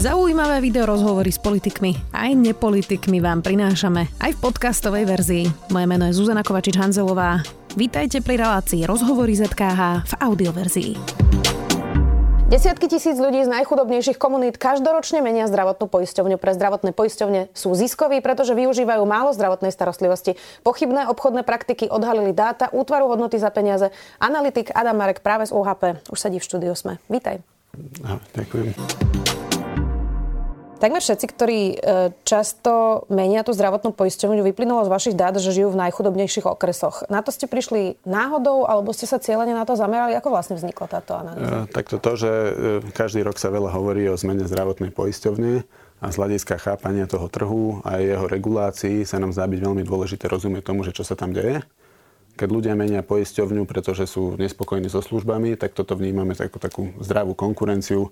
Zaujímavé video rozhovory s politikmi aj nepolitikmi vám prinášame aj v podcastovej verzii. Moje meno je Zuzana Kovačič-Hanzelová. Vítajte pri relácii Rozhovory ZKH v audioverzii. Desiatky tisíc ľudí z najchudobnejších komunít každoročne menia zdravotnú poisťovňu. Pre zdravotné poisťovne sú ziskoví, pretože využívajú málo zdravotnej starostlivosti. Pochybné obchodné praktiky odhalili dáta útvaru hodnoty za peniaze. Analytik Adam Marek práve z UHP už sedí v štúdiu Sme. Vítaj. No, ďakujem. Takmer všetci, ktorí e, často menia tú zdravotnú poisťovňu, vyplynulo z vašich dát, že žijú v najchudobnejších okresoch. Na to ste prišli náhodou, alebo ste sa cieľene na to zamerali? Ako vlastne vznikla táto analýza? E, tak to, to, že e, každý rok sa veľa hovorí o zmene zdravotnej poisťovne a z hľadiska chápania toho trhu a jeho regulácií sa nám zdá byť veľmi dôležité rozumieť tomu, že čo sa tam deje. Keď ľudia menia poisťovňu, pretože sú nespokojní so službami, tak toto vnímame ako takú zdravú konkurenciu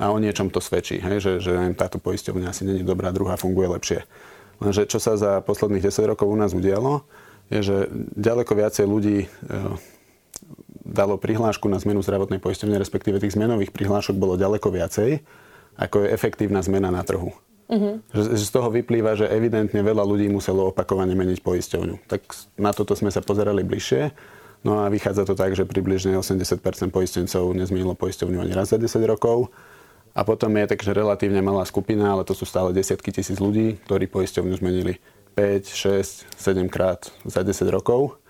a o niečom to svedčí, hej, že, že táto poisťovňa asi není dobrá, druhá funguje lepšie. Lenže čo sa za posledných 10 rokov u nás udialo, je, že ďaleko viacej ľudí e, dalo prihlášku na zmenu zdravotnej poisťovne, respektíve tých zmenových prihlášok bolo ďaleko viacej, ako je efektívna zmena na trhu. Uh-huh. Že, že z toho vyplýva, že evidentne veľa ľudí muselo opakovane meniť poisťovňu. Tak na toto sme sa pozerali bližšie. No a vychádza to tak, že približne 80% poistencov nezmienilo poisťovňu ani raz za 10 rokov a potom je takže relatívne malá skupina, ale to sú stále desiatky tisíc ľudí, ktorí poisťovňu zmenili 5, 6, 7 krát za 10 rokov.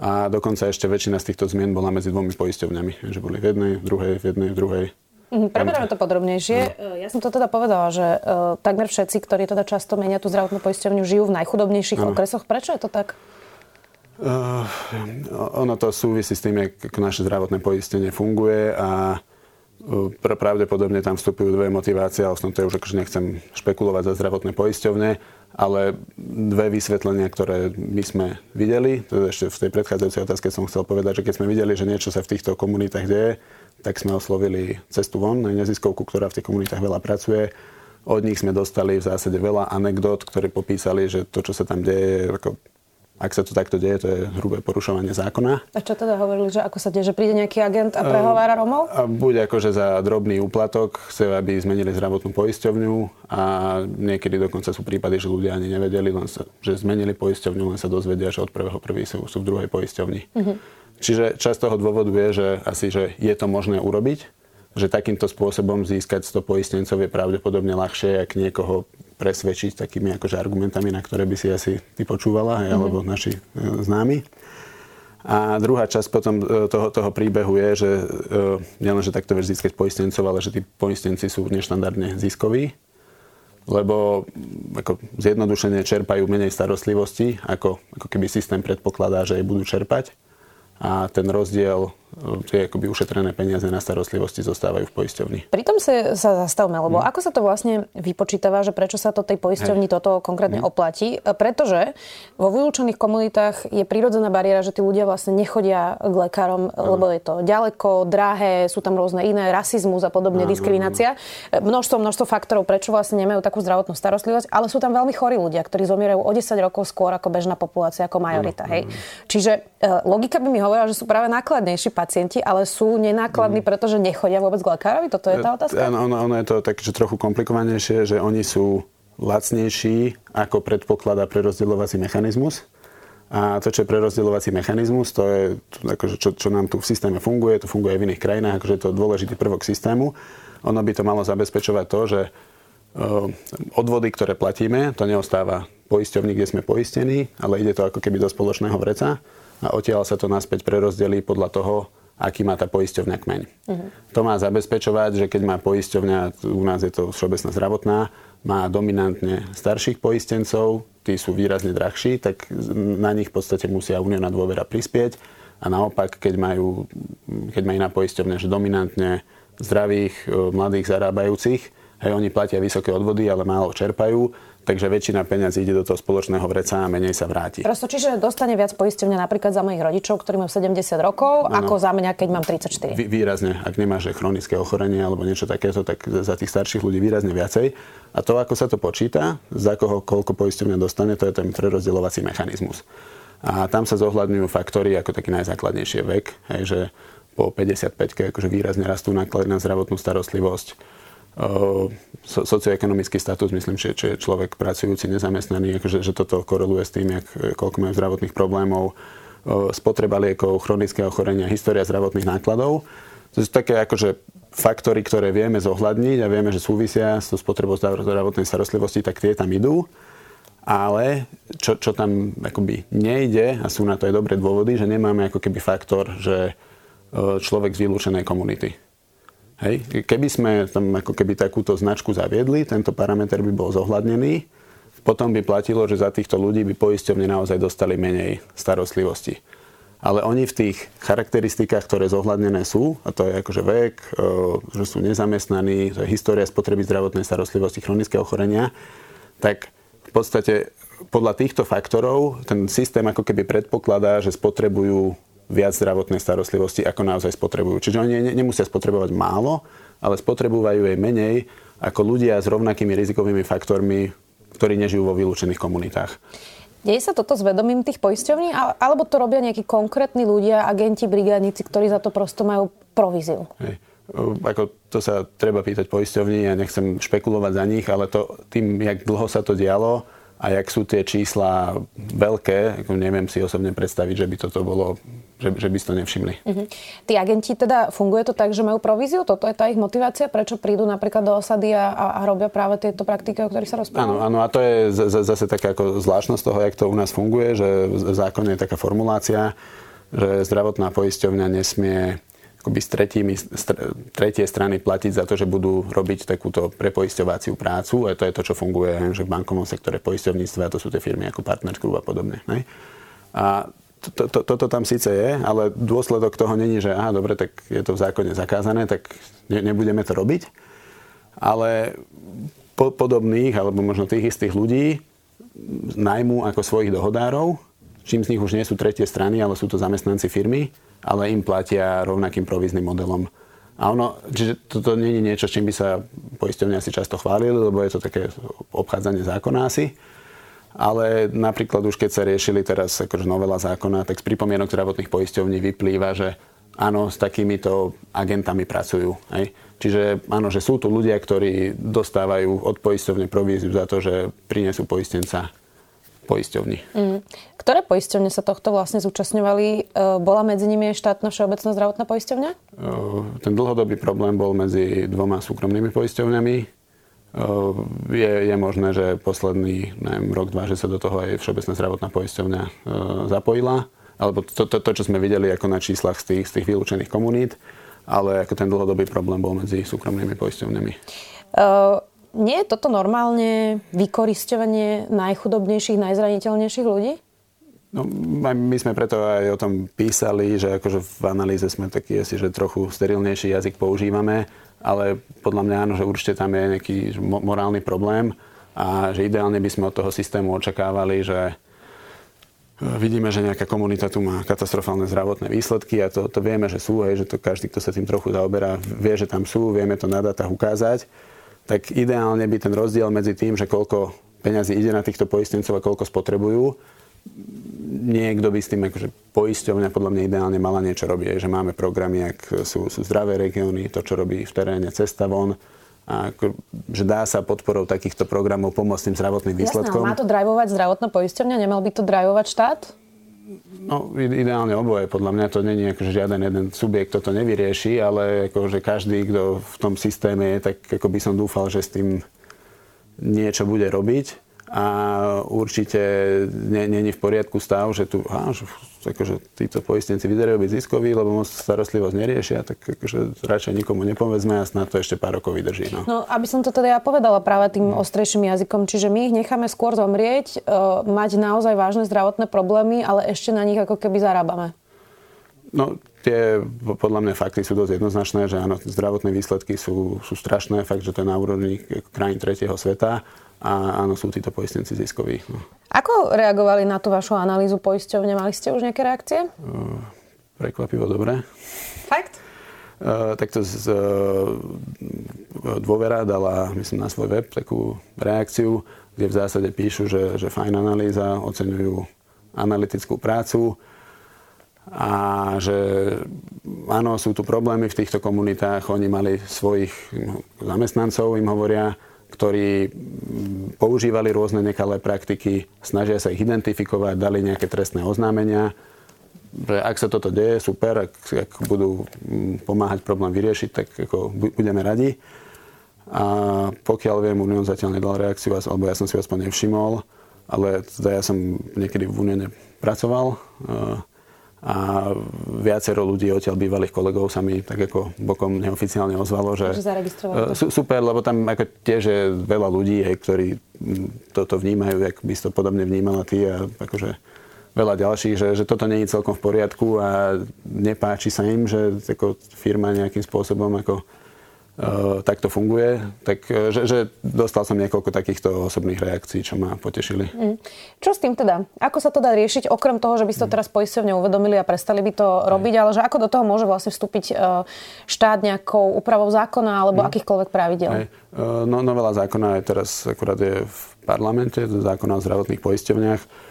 A dokonca ešte väčšina z týchto zmien bola medzi dvomi poisťovňami. Že boli v jednej, v druhej, v jednej, v druhej. Mhm, Preberieme to podrobnejšie. No. Ja som to teda povedala, že uh, takmer všetci, ktorí teda často menia tú zdravotnú poisťovňu, žijú v najchudobnejších ano. okresoch. Prečo je to tak? Uh, ono to súvisí s tým, ako naše zdravotné poistenie funguje a Pravdepodobne tam vstupujú dve motivácie, ale som to už akože nechcem špekulovať za zdravotné poisťovne, ale dve vysvetlenia, ktoré my sme videli, to ešte v tej predchádzajúcej otázke som chcel povedať, že keď sme videli, že niečo sa v týchto komunitách deje, tak sme oslovili cestu von, neziskovku, ktorá v tých komunitách veľa pracuje. Od nich sme dostali v zásade veľa anekdot, ktoré popísali, že to, čo sa tam deje, ako ak sa to takto deje, to je hrubé porušovanie zákona. A čo teda hovorili, že ako sa deje, že príde nejaký agent a prehovára Romov? A buď akože za drobný úplatok chce, aby zmenili zdravotnú poisťovňu a niekedy dokonca sú prípady, že ľudia ani nevedeli, len sa, že zmenili poisťovňu, len sa dozvedia, že od prvého prvý sú, sú v druhej poisťovni. Uh-huh. Čiže časť toho dôvodu je, že asi že je to možné urobiť, že takýmto spôsobom získať 100 poistencov je pravdepodobne ľahšie, ak niekoho presvedčiť takými akože argumentami, na ktoré by si asi ty počúvala, mm-hmm. alebo naši e, známi. A druhá časť potom e, toho, toho príbehu je, že e, nielen, že takto vieš získať poistencov, ale že tí poistenci sú neštandardne ziskoví, lebo ako zjednodušene čerpajú menej starostlivosti, ako, ako keby systém predpokladá, že jej budú čerpať a ten rozdiel, tie akoby ušetrené peniaze na starostlivosti zostávajú v poisťovni. Pri tom sa, sa zastavme, lebo hmm. ako sa to vlastne vypočítava, že prečo sa to tej poisťovni Hej. toto konkrétne hmm. oplatí? E, pretože vo vylúčených komunitách je prirodzená bariéra, že tí ľudia vlastne nechodia k lekárom, ano. lebo je to ďaleko, drahé, sú tam rôzne iné, rasizmus a podobne, ano, diskriminácia. E, množstvo, množstvo faktorov, prečo vlastne nemajú takú zdravotnú starostlivosť, ale sú tam veľmi chorí ľudia, ktorí zomierajú o 10 rokov skôr ako bežná populácia, ako majorita. Hej? Čiže logika by mi hovorila, že sú práve nákladnejší pacienti, ale sú nenákladní, mm. pretože nechodia vôbec k lekárovi? Toto je tá otázka? Áno, ono, ono je to také, že trochu komplikovanejšie, že oni sú lacnejší, ako predpokladá prerozdeľovací mechanizmus. A to, čo je prerozdeľovací mechanizmus, to je, akože, čo, čo nám tu v systéme funguje, to funguje v iných krajinách, akože je to dôležitý prvok systému. Ono by to malo zabezpečovať to, že odvody, ktoré platíme, to neostáva poisťovní, kde sme poistení, ale ide to ako keby do spoločného vreca a odtiaľ sa to naspäť prerozdelí podľa toho, aký má tá poisťovňa kmeň. Uh-huh. To má zabezpečovať, že keď má poisťovňa, u nás je to všeobecná zdravotná, má dominantne starších poistencov, tí sú výrazne drahší, tak na nich v podstate musia Unióna dôvera prispieť. A naopak, keď majú, keď má iná poisťovňa, že dominantne zdravých, e, mladých, zarábajúcich, hej, oni platia vysoké odvody, ale málo čerpajú, takže väčšina peňazí ide do toho spoločného vreca a menej sa vráti. Prosto, čiže dostane viac poisťovňa napríklad za mojich rodičov, ktorí majú 70 rokov, ano. ako za mňa, keď mám 34. Vý, výrazne, ak nemáš chronické ochorenie alebo niečo takéto, tak za tých starších ľudí výrazne viacej. A to, ako sa to počíta, za koho koľko poisťovňa dostane, to je ten prerozdeľovací mechanizmus. A tam sa zohľadňujú faktory ako taký najzákladnejšie vek, hej, že po 55 akože výrazne rastú náklady na zdravotnú starostlivosť so, socioekonomický status, myslím, že, že človek pracujúci, nezamestnaný, akože, že toto koreluje s tým, jak, koľko majú zdravotných problémov, spotreba liekov, chronické ochorenia, história zdravotných nákladov. To sú také akože faktory, ktoré vieme zohľadniť a vieme, že súvisia s spotrebou zdravotnej starostlivosti, tak tie tam idú. Ale čo, čo tam akoby nejde, a sú na to aj dobré dôvody, že nemáme ako keby faktor, že človek z vylúčenej komunity. Hej. Keby sme tam ako keby takúto značku zaviedli, tento parameter by bol zohľadnený, potom by platilo, že za týchto ľudí by poisťovne naozaj dostali menej starostlivosti. Ale oni v tých charakteristikách, ktoré zohľadnené sú, a to je akože vek, e, že sú nezamestnaní, to je história spotreby zdravotnej starostlivosti, chronické ochorenia, tak v podstate podľa týchto faktorov ten systém ako keby predpokladá, že spotrebujú viac zdravotnej starostlivosti, ako naozaj spotrebujú. Čiže oni nemusia spotrebovať málo, ale spotrebujú jej menej ako ľudia s rovnakými rizikovými faktormi, ktorí nežijú vo vylúčených komunitách. Deje sa toto s vedomím tých poisťovní, alebo to robia nejakí konkrétni ľudia, agenti, brigádnici, ktorí za to prosto majú províziu? Hej. Ako to sa treba pýtať poisťovní, ja nechcem špekulovať za nich, ale to, tým, jak dlho sa to dialo, a jak sú tie čísla veľké, neviem si osobne predstaviť, že by toto bolo, že, že by si to nevšimli. Uh-huh. Tí agenti teda, funguje to tak, že majú províziu? Toto je tá ich motivácia? Prečo prídu napríklad do osady a, a robia práve tieto praktiky, o ktorých sa rozpráva? Áno, áno, a to je z, z, zase taká ako zvláštnosť toho, jak to u nás funguje, že v zákone je taká formulácia, že zdravotná poisťovňa nesmie akoby s tretími, tretie strany platiť za to, že budú robiť takúto prepoisťovaciu prácu. A to je to, čo funguje že v bankovom sektore poisťovníctva, to sú tie firmy ako Partner Group a podobne. Ne? A to, to, toto tam síce je, ale dôsledok toho není, že aha, dobre, tak je to v zákone zakázané, tak ne, nebudeme to robiť. Ale po, podobných, alebo možno tých istých ľudí najmú ako svojich dohodárov, čím z nich už nie sú tretie strany, ale sú to zamestnanci firmy, ale im platia rovnakým províznym modelom. A ono, čiže toto nie je niečo, s čím by sa poisťovne asi často chválili, lebo je to také obchádzanie zákona asi. Ale napríklad už keď sa riešili teraz akože novela zákona, tak z pripomienok zdravotných poisťovní vyplýva, že áno, s takýmito agentami pracujú. Hej? Čiže áno, že sú tu ľudia, ktorí dostávajú od poisťovne províziu za to, že prinesú poistenca poisťovni. Mm. Ktoré poisťovne sa tohto vlastne zúčastňovali? E, bola medzi nimi štátna všeobecná zdravotná poisťovňa? E, ten dlhodobý problém bol medzi dvoma súkromnými poisťovňami. E, je, je možné, že posledný neviem, rok, dva, že sa do toho aj Všeobecná zdravotná poisťovňa zapojila. Alebo to, to, to, čo sme videli ako na číslach z tých, z tých vylúčených komunít. Ale ako ten dlhodobý problém bol medzi súkromnými poisťovňami. Uh nie je toto normálne vykoristovanie najchudobnejších, najzraniteľnejších ľudí? No, my sme preto aj o tom písali, že akože v analýze sme taký asi, že trochu sterilnejší jazyk používame, ale podľa mňa áno, že určite tam je nejaký morálny problém a že ideálne by sme od toho systému očakávali, že e, vidíme, že nejaká komunita tu má katastrofálne zdravotné výsledky a to, to vieme, že sú, hej, že to každý, kto sa tým trochu zaoberá, vie, že tam sú, vieme to na datách ukázať tak ideálne by ten rozdiel medzi tým, že koľko peňazí ide na týchto poistencov a koľko spotrebujú, niekto by s tým akože poisťovňa podľa mňa ideálne mala niečo robiť. Že máme programy, ak sú, sú zdravé regióny, to, čo robí v teréne Cesta von, a ako, že dá sa podporou takýchto programov pomôcť tým zdravotným výsledkom. Jasné, má to drajvovať zdravotná poisťovňa, nemal by to drajvovať štát? No, ideálne oboje. Podľa mňa to není akože žiaden jeden subjekt toto nevyrieši, ale akože každý, kto v tom systéme je, tak ako by som dúfal, že s tým niečo bude robiť a určite není v poriadku stav, že tu á, že, akože títo poistenci vyzerajú byť ziskoví, lebo moc starostlivosť neriešia, tak akože radšej nikomu nepovedzme a snad to ešte pár rokov vydrží. No. no aby som to teda ja povedala práve tým no. ostrejším jazykom, čiže my ich necháme skôr zomrieť, uh, mať naozaj vážne zdravotné problémy, ale ešte na nich ako keby zarábame. No, tie podľa mňa fakty sú dosť jednoznačné, že áno, zdravotné výsledky sú, sú strašné, fakt, že to je na úrovni krajín tretieho sveta a áno, sú títo poistenci ziskoví. No. Ako reagovali na tú vašu analýzu poisťovne? Mali ste už nejaké reakcie? Uh, prekvapivo dobre. Fakt? Uh, takto z, uh, dôvera dala, myslím, na svoj web takú reakciu, kde v zásade píšu, že, že fajn analýza, oceňujú analytickú prácu a že áno, sú tu problémy v týchto komunitách, oni mali svojich no, zamestnancov, im hovoria, ktorí používali rôzne nekalé praktiky, snažia sa ich identifikovať, dali nejaké trestné oznámenia. Že ak sa toto deje, super, ak, ak budú pomáhať problém vyriešiť, tak ako budeme radi. A pokiaľ viem, Unión zatiaľ nedal reakciu, alebo ja som si aspoň nevšimol, ale teda ja som niekedy v Unióne pracoval a viacero ľudí odtiaľ bývalých kolegov sa mi tak ako bokom neoficiálne ozvalo, že, sú, super, lebo tam ako tiež je veľa ľudí, hej, ktorí toto vnímajú, jak by si to podobne vnímala ty a akože veľa ďalších, že, že toto je celkom v poriadku a nepáči sa im, že ako firma nejakým spôsobom ako tak to funguje, tak uh, že, že dostal som niekoľko takýchto osobných reakcií, čo ma potešili. Mm. Čo s tým teda? Ako sa to dá riešiť, okrem toho, že by ste to teraz poisťovne uvedomili a prestali by to robiť, ale že ako do toho môže vlastne vstúpiť uh, štát nejakou úpravou zákona alebo mm. akýchkoľvek pravidel? Aj. No, novela zákona je teraz akurát je v parlamente, zákona o zdravotných poisťovniach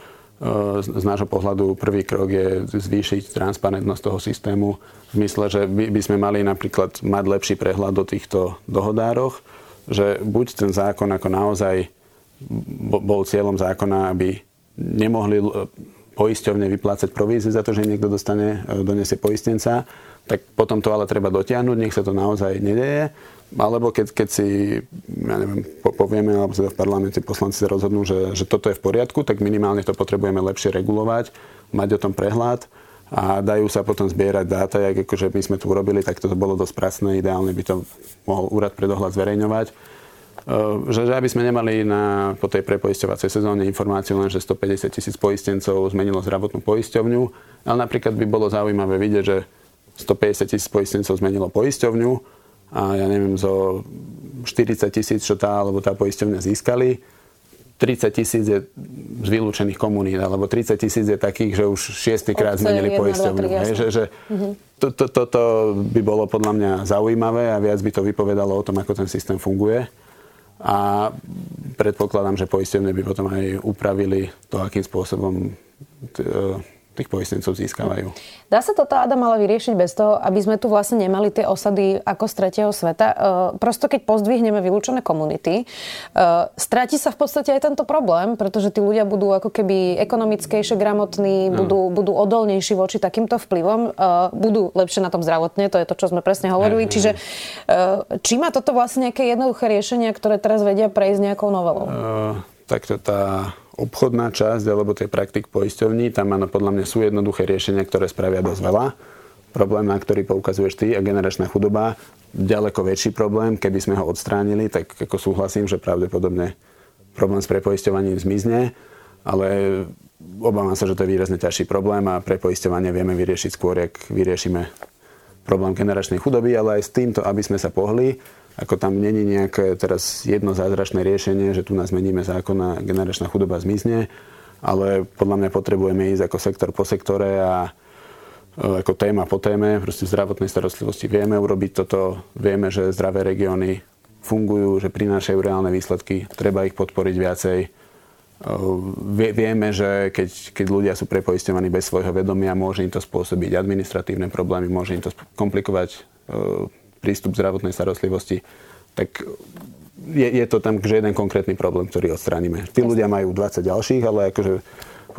z nášho pohľadu prvý krok je zvýšiť transparentnosť toho systému v zmysle, že by, by sme mali napríklad mať lepší prehľad o týchto dohodároch, že buď ten zákon ako naozaj bol cieľom zákona, aby nemohli poisťovne vyplácať provízie za to, že niekto dostane, e, donesie poistenca, tak potom to ale treba dotiahnuť, nech sa to naozaj nedeje. Alebo keď, keď si, ja neviem, po, povieme, alebo teda v parlamente poslanci sa rozhodnú, že, že toto je v poriadku, tak minimálne to potrebujeme lepšie regulovať, mať o tom prehľad a dajú sa potom zbierať dáta, jak akože my sme tu urobili, tak to bolo dosť pracné, ideálne by to mohol úrad pre dohľad zverejňovať. Ehm, že, že aby sme nemali na, po tej prepoisťovacej sezóne informáciu len, že 150 tisíc poistencov zmenilo zdravotnú poisťovňu, ale napríklad by bolo zaujímavé vidieť, že 150 tisíc poistencov zmenilo poisťovňu, a ja neviem, zo 40 tisíc, čo tá alebo tá poisťovňa získali, 30 tisíc je z vylúčených komunít, alebo 30 tisíc je takých, že už šiestýkrát zmenili poisťovňu. Že, že mm-hmm. to, to, toto by bolo podľa mňa zaujímavé a viac by to vypovedalo o tom, ako ten systém funguje. A predpokladám, že poisťovne by potom aj upravili to, akým spôsobom t- tých poistencov získavajú. Dá sa toto, Adam, ale vyriešiť bez toho, aby sme tu vlastne nemali tie osady ako z tretieho sveta? E, prosto keď pozdvihneme vylúčené komunity, e, stráti sa v podstate aj tento problém, pretože tí ľudia budú ako keby ekonomickejšie gramotní, no. budú, budú odolnejší voči takýmto vplyvom, e, budú lepšie na tom zdravotne, to je to, čo sme presne hovorili. Aj, Čiže či má toto vlastne nejaké jednoduché riešenia, ktoré teraz vedia prejsť nejakou novelou? Uh, tak to tá obchodná časť alebo tej praktik poisťovní, tam áno, podľa mňa sú jednoduché riešenia, ktoré spravia dosť veľa. Problém, na ktorý poukazuješ ty, a generačná chudoba, ďaleko väčší problém. Keby sme ho odstránili, tak ako súhlasím, že pravdepodobne problém s prepoisťovaním zmizne, ale obávam sa, že to je výrazne ťažší problém a prepoisťovanie vieme vyriešiť skôr, ak vyriešime problém generačnej chudoby, ale aj s týmto, aby sme sa pohli, ako tam není nejaké teraz jedno zázračné riešenie, že tu nás meníme zákon a generačná chudoba zmizne, ale podľa mňa potrebujeme ísť ako sektor po sektore a e, ako téma po téme. Proste v zdravotnej starostlivosti vieme urobiť toto, vieme, že zdravé regióny fungujú, že prinášajú reálne výsledky, treba ich podporiť viacej. E, vieme, že keď, keď ľudia sú prepoistovaní bez svojho vedomia, môže im to spôsobiť administratívne problémy, môže im to komplikovať e, prístup zdravotnej starostlivosti, tak je, je to tam že jeden konkrétny problém, ktorý odstránime. Tí ľudia majú 20 ďalších, ale akože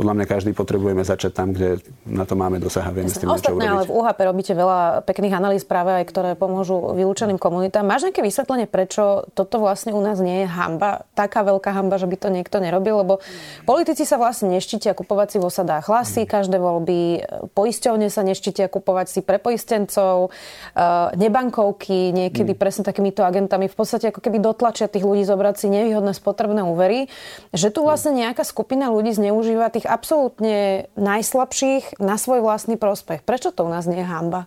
podľa mňa každý potrebujeme začať tam, kde na to máme dosah a vieme Jasne, s tým niečo urobiť. ale v UHP robíte veľa pekných analýz práve aj, ktoré pomôžu vylúčeným komunitám. Máš nejaké vysvetlenie, prečo toto vlastne u nás nie je hamba? Taká veľká hamba, že by to niekto nerobil? Lebo politici sa vlastne neštítia kupovať si v osadách hlasy, každé voľby, poisťovne sa neštítia kupovať si pre poistencov, eh, nebankovky, niekedy mm. presne takýmito agentami v podstate ako keby dotlačia tých ľudí zobrať si nevýhodné spotrebné úvery, že tu vlastne nejaká skupina ľudí zneužíva tých absolútne najslabších na svoj vlastný prospech. Prečo to u nás nie je hamba?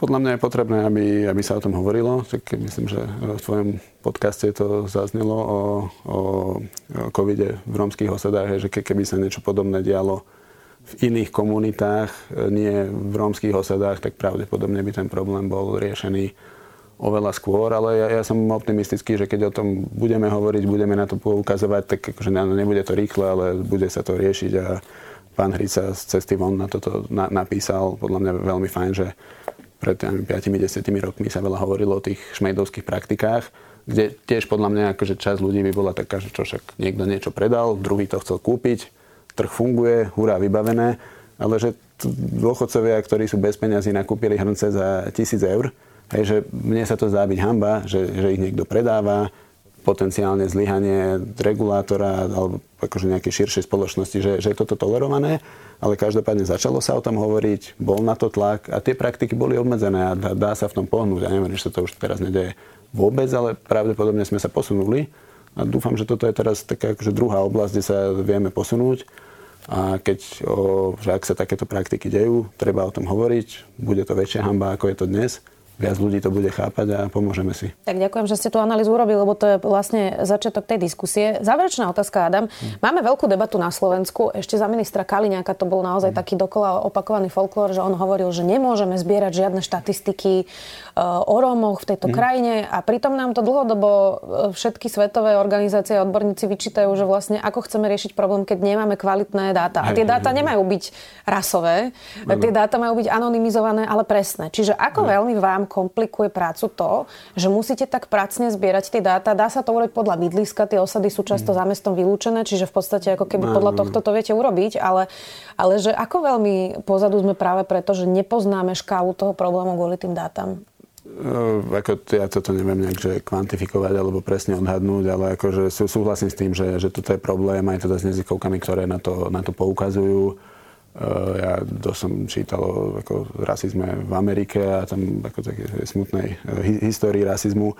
Podľa mňa je potrebné, aby, aby sa o tom hovorilo. Tak myslím, že v tvojom podcaste to zaznelo o, o covide v rómskych osadách, že keby sa niečo podobné dialo v iných komunitách, nie v rómskych osadách, tak pravdepodobne by ten problém bol riešený oveľa skôr, ale ja, ja som optimistický, že keď o tom budeme hovoriť, budeme na to poukazovať, tak akože nebude to rýchle, ale bude sa to riešiť a pán Hrica z cesty von na toto na, napísal. Podľa mňa veľmi fajn, že pred 5-10 rokmi sa veľa hovorilo o tých šmejdovských praktikách, kde tiež podľa mňa akože časť ľudí by bola taká, že čo však niekto niečo predal, druhý to chcel kúpiť, trh funguje, hurá, vybavené, ale že dôchodcovia, ktorí sú bez peňazí, nakúpili hrnce za tisíc eur, hej, že mne sa to zdá byť hamba, že, že ich niekto predáva, potenciálne zlyhanie regulátora alebo akože nejakej širšej spoločnosti, že, že je toto tolerované, ale každopádne začalo sa o tom hovoriť, bol na to tlak a tie praktiky boli obmedzené a dá, dá sa v tom pohnúť. Ja neviem, že sa to už teraz nedeje vôbec, ale pravdepodobne sme sa posunuli a dúfam, že toto je teraz taká akože druhá oblasť, kde sa vieme posunúť a keď, o, že ak sa takéto praktiky dejú, treba o tom hovoriť, bude to väčšia hamba, ako je to dnes viac ľudí to bude chápať a pomôžeme si. Tak ďakujem, že ste tú analýzu urobili, lebo to je vlastne začiatok tej diskusie. Záverečná otázka, Adam. Hmm. Máme veľkú debatu na Slovensku. Ešte za ministra Kaliňáka to bol naozaj hmm. taký dokola opakovaný folklór, že on hovoril, že nemôžeme zbierať žiadne štatistiky e, o Rómoch v tejto hmm. krajine a pritom nám to dlhodobo e, všetky svetové organizácie a odborníci vyčítajú, že vlastne ako chceme riešiť problém, keď nemáme kvalitné dáta. A tie dáta nemajú byť rasové, tie dáta majú byť anonymizované, ale presné. Čiže ako veľmi vám komplikuje prácu to, že musíte tak pracne zbierať tie dáta. Dá sa to urobiť podľa bydliska, tie osady sú často mm. za mestom vylúčené, čiže v podstate ako keby podľa tohto to viete urobiť, ale, ale že ako veľmi pozadu sme práve preto, že nepoznáme škálu toho problému kvôli tým dátam? Uh, ako ja toto neviem nejak že kvantifikovať alebo presne odhadnúť, ale akože súhlasím s tým, že, že toto je problém aj teda s nezikovkami, ktoré na to, na to poukazujú. Eh, ja to som čítal ako rasizme v Amerike a tam ako také smutnej eh, histórii rasizmu.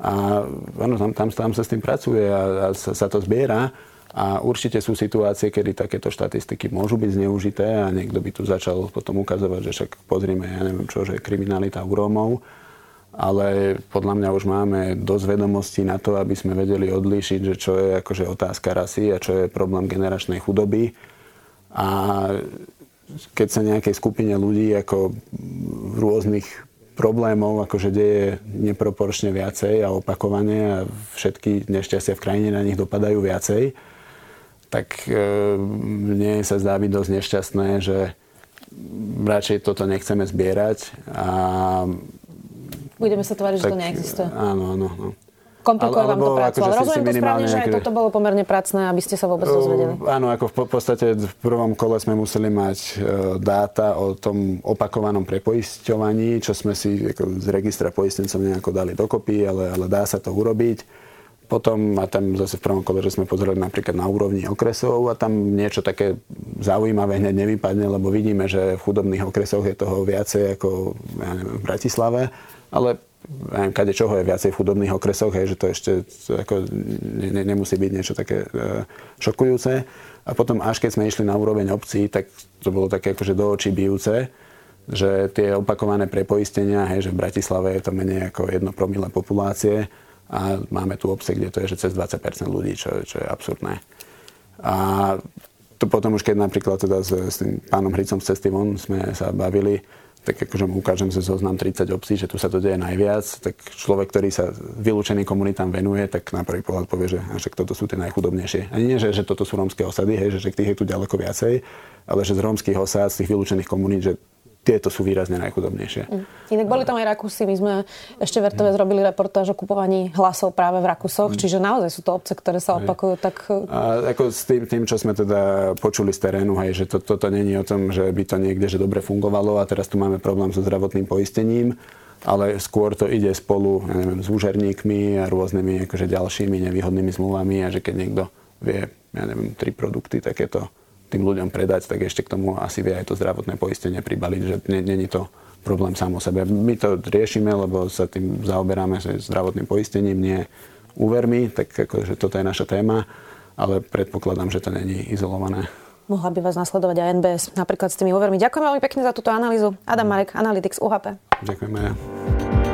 A áno, tam, tam, tam sa s tým pracuje a, a sa, sa to zbiera. A určite sú situácie, kedy takéto štatistiky môžu byť zneužité a niekto by tu začal potom ukazovať, že však pozrime, ja neviem čo, že kriminalita u Rómov. Ale podľa mňa už máme dosť vedomostí na to, aby sme vedeli odlíšiť, že čo je akože otázka rasy a čo je problém generačnej chudoby a keď sa nejakej skupine ľudí ako v rôznych problémov akože deje neproporčne viacej a opakovane a všetky nešťastia v krajine na nich dopadajú viacej, tak e, mne sa zdá byť dosť nešťastné, že radšej toto nechceme zbierať a Budeme sa tváriť, že to neexistuje. Áno, áno. áno. Komplikuje vám to prácu. Ale rozumiem to správne, že aj toto bolo pomerne pracné, aby ste sa vôbec dozvedeli. Áno, ako v podstate v prvom kole sme museli mať e, dáta o tom opakovanom prepoisťovaní, čo sme si ako z registra poistencov nejako dali dokopy, ale, ale dá sa to urobiť. Potom, a tam zase v prvom kole, že sme pozreli napríklad na úrovni okresov a tam niečo také zaujímavé hneď nevypadne, lebo vidíme, že v chudobných okresoch je toho viacej ako ja neviem, v Bratislave, ale neviem, kade čoho je viacej v chudobných okresoch, hej, že to ešte ako, ne, nemusí byť niečo také e, šokujúce. A potom až keď sme išli na úroveň obcí, tak to bolo také akože do očí bijúce, že tie opakované prepoistenia, hej, že v Bratislave je to menej ako jedno promile populácie a máme tu obce, kde to je že cez 20% ľudí, čo, čo je absurdné. A to potom už keď napríklad teda s, s tým pánom Hricom z cesty von sme sa bavili, tak akože mu ukážem že zoznam 30 obcí, že tu sa to deje najviac, tak človek, ktorý sa vylúčeným komunitám venuje, tak na prvý pohľad povie, že však toto sú tie najchudobnejšie. Ani nie, že, že toto sú rómske osady, hej, že, že tých je tu ďaleko viacej, ale že z rómskych osád, z tých vylúčených komunít, že tieto sú výrazne najchudobnejšie. Mm. Inak boli tam aj Rakúsi. My sme ešte vertové mm. zrobili reportáž o kupovaní hlasov práve v Rakúsoch, mm. čiže naozaj sú to obce, ktoré sa opakujú. Tak... A ako s tým, tým, čo sme teda počuli z terénu, hej, že to, toto není o tom, že by to niekde že dobre fungovalo a teraz tu máme problém so zdravotným poistením, ale skôr to ide spolu ja neviem, s úžerníkmi a rôznymi akože ďalšími nevýhodnými zmluvami a že keď niekto vie, ja neviem, tri produkty takéto tým ľuďom predať, tak ešte k tomu asi vie aj to zdravotné poistenie pribaliť, že není to problém sám o sebe. My to riešime, lebo sa tým zaoberáme zdravotným poistením, nie úvermi, tak akože toto je naša téma, ale predpokladám, že to není izolované. Mohla by vás nasledovať aj NBS, napríklad s tými úvermi. Ďakujem veľmi pekne za túto analýzu. Adam Marek, Analytics UHP. Ďakujeme.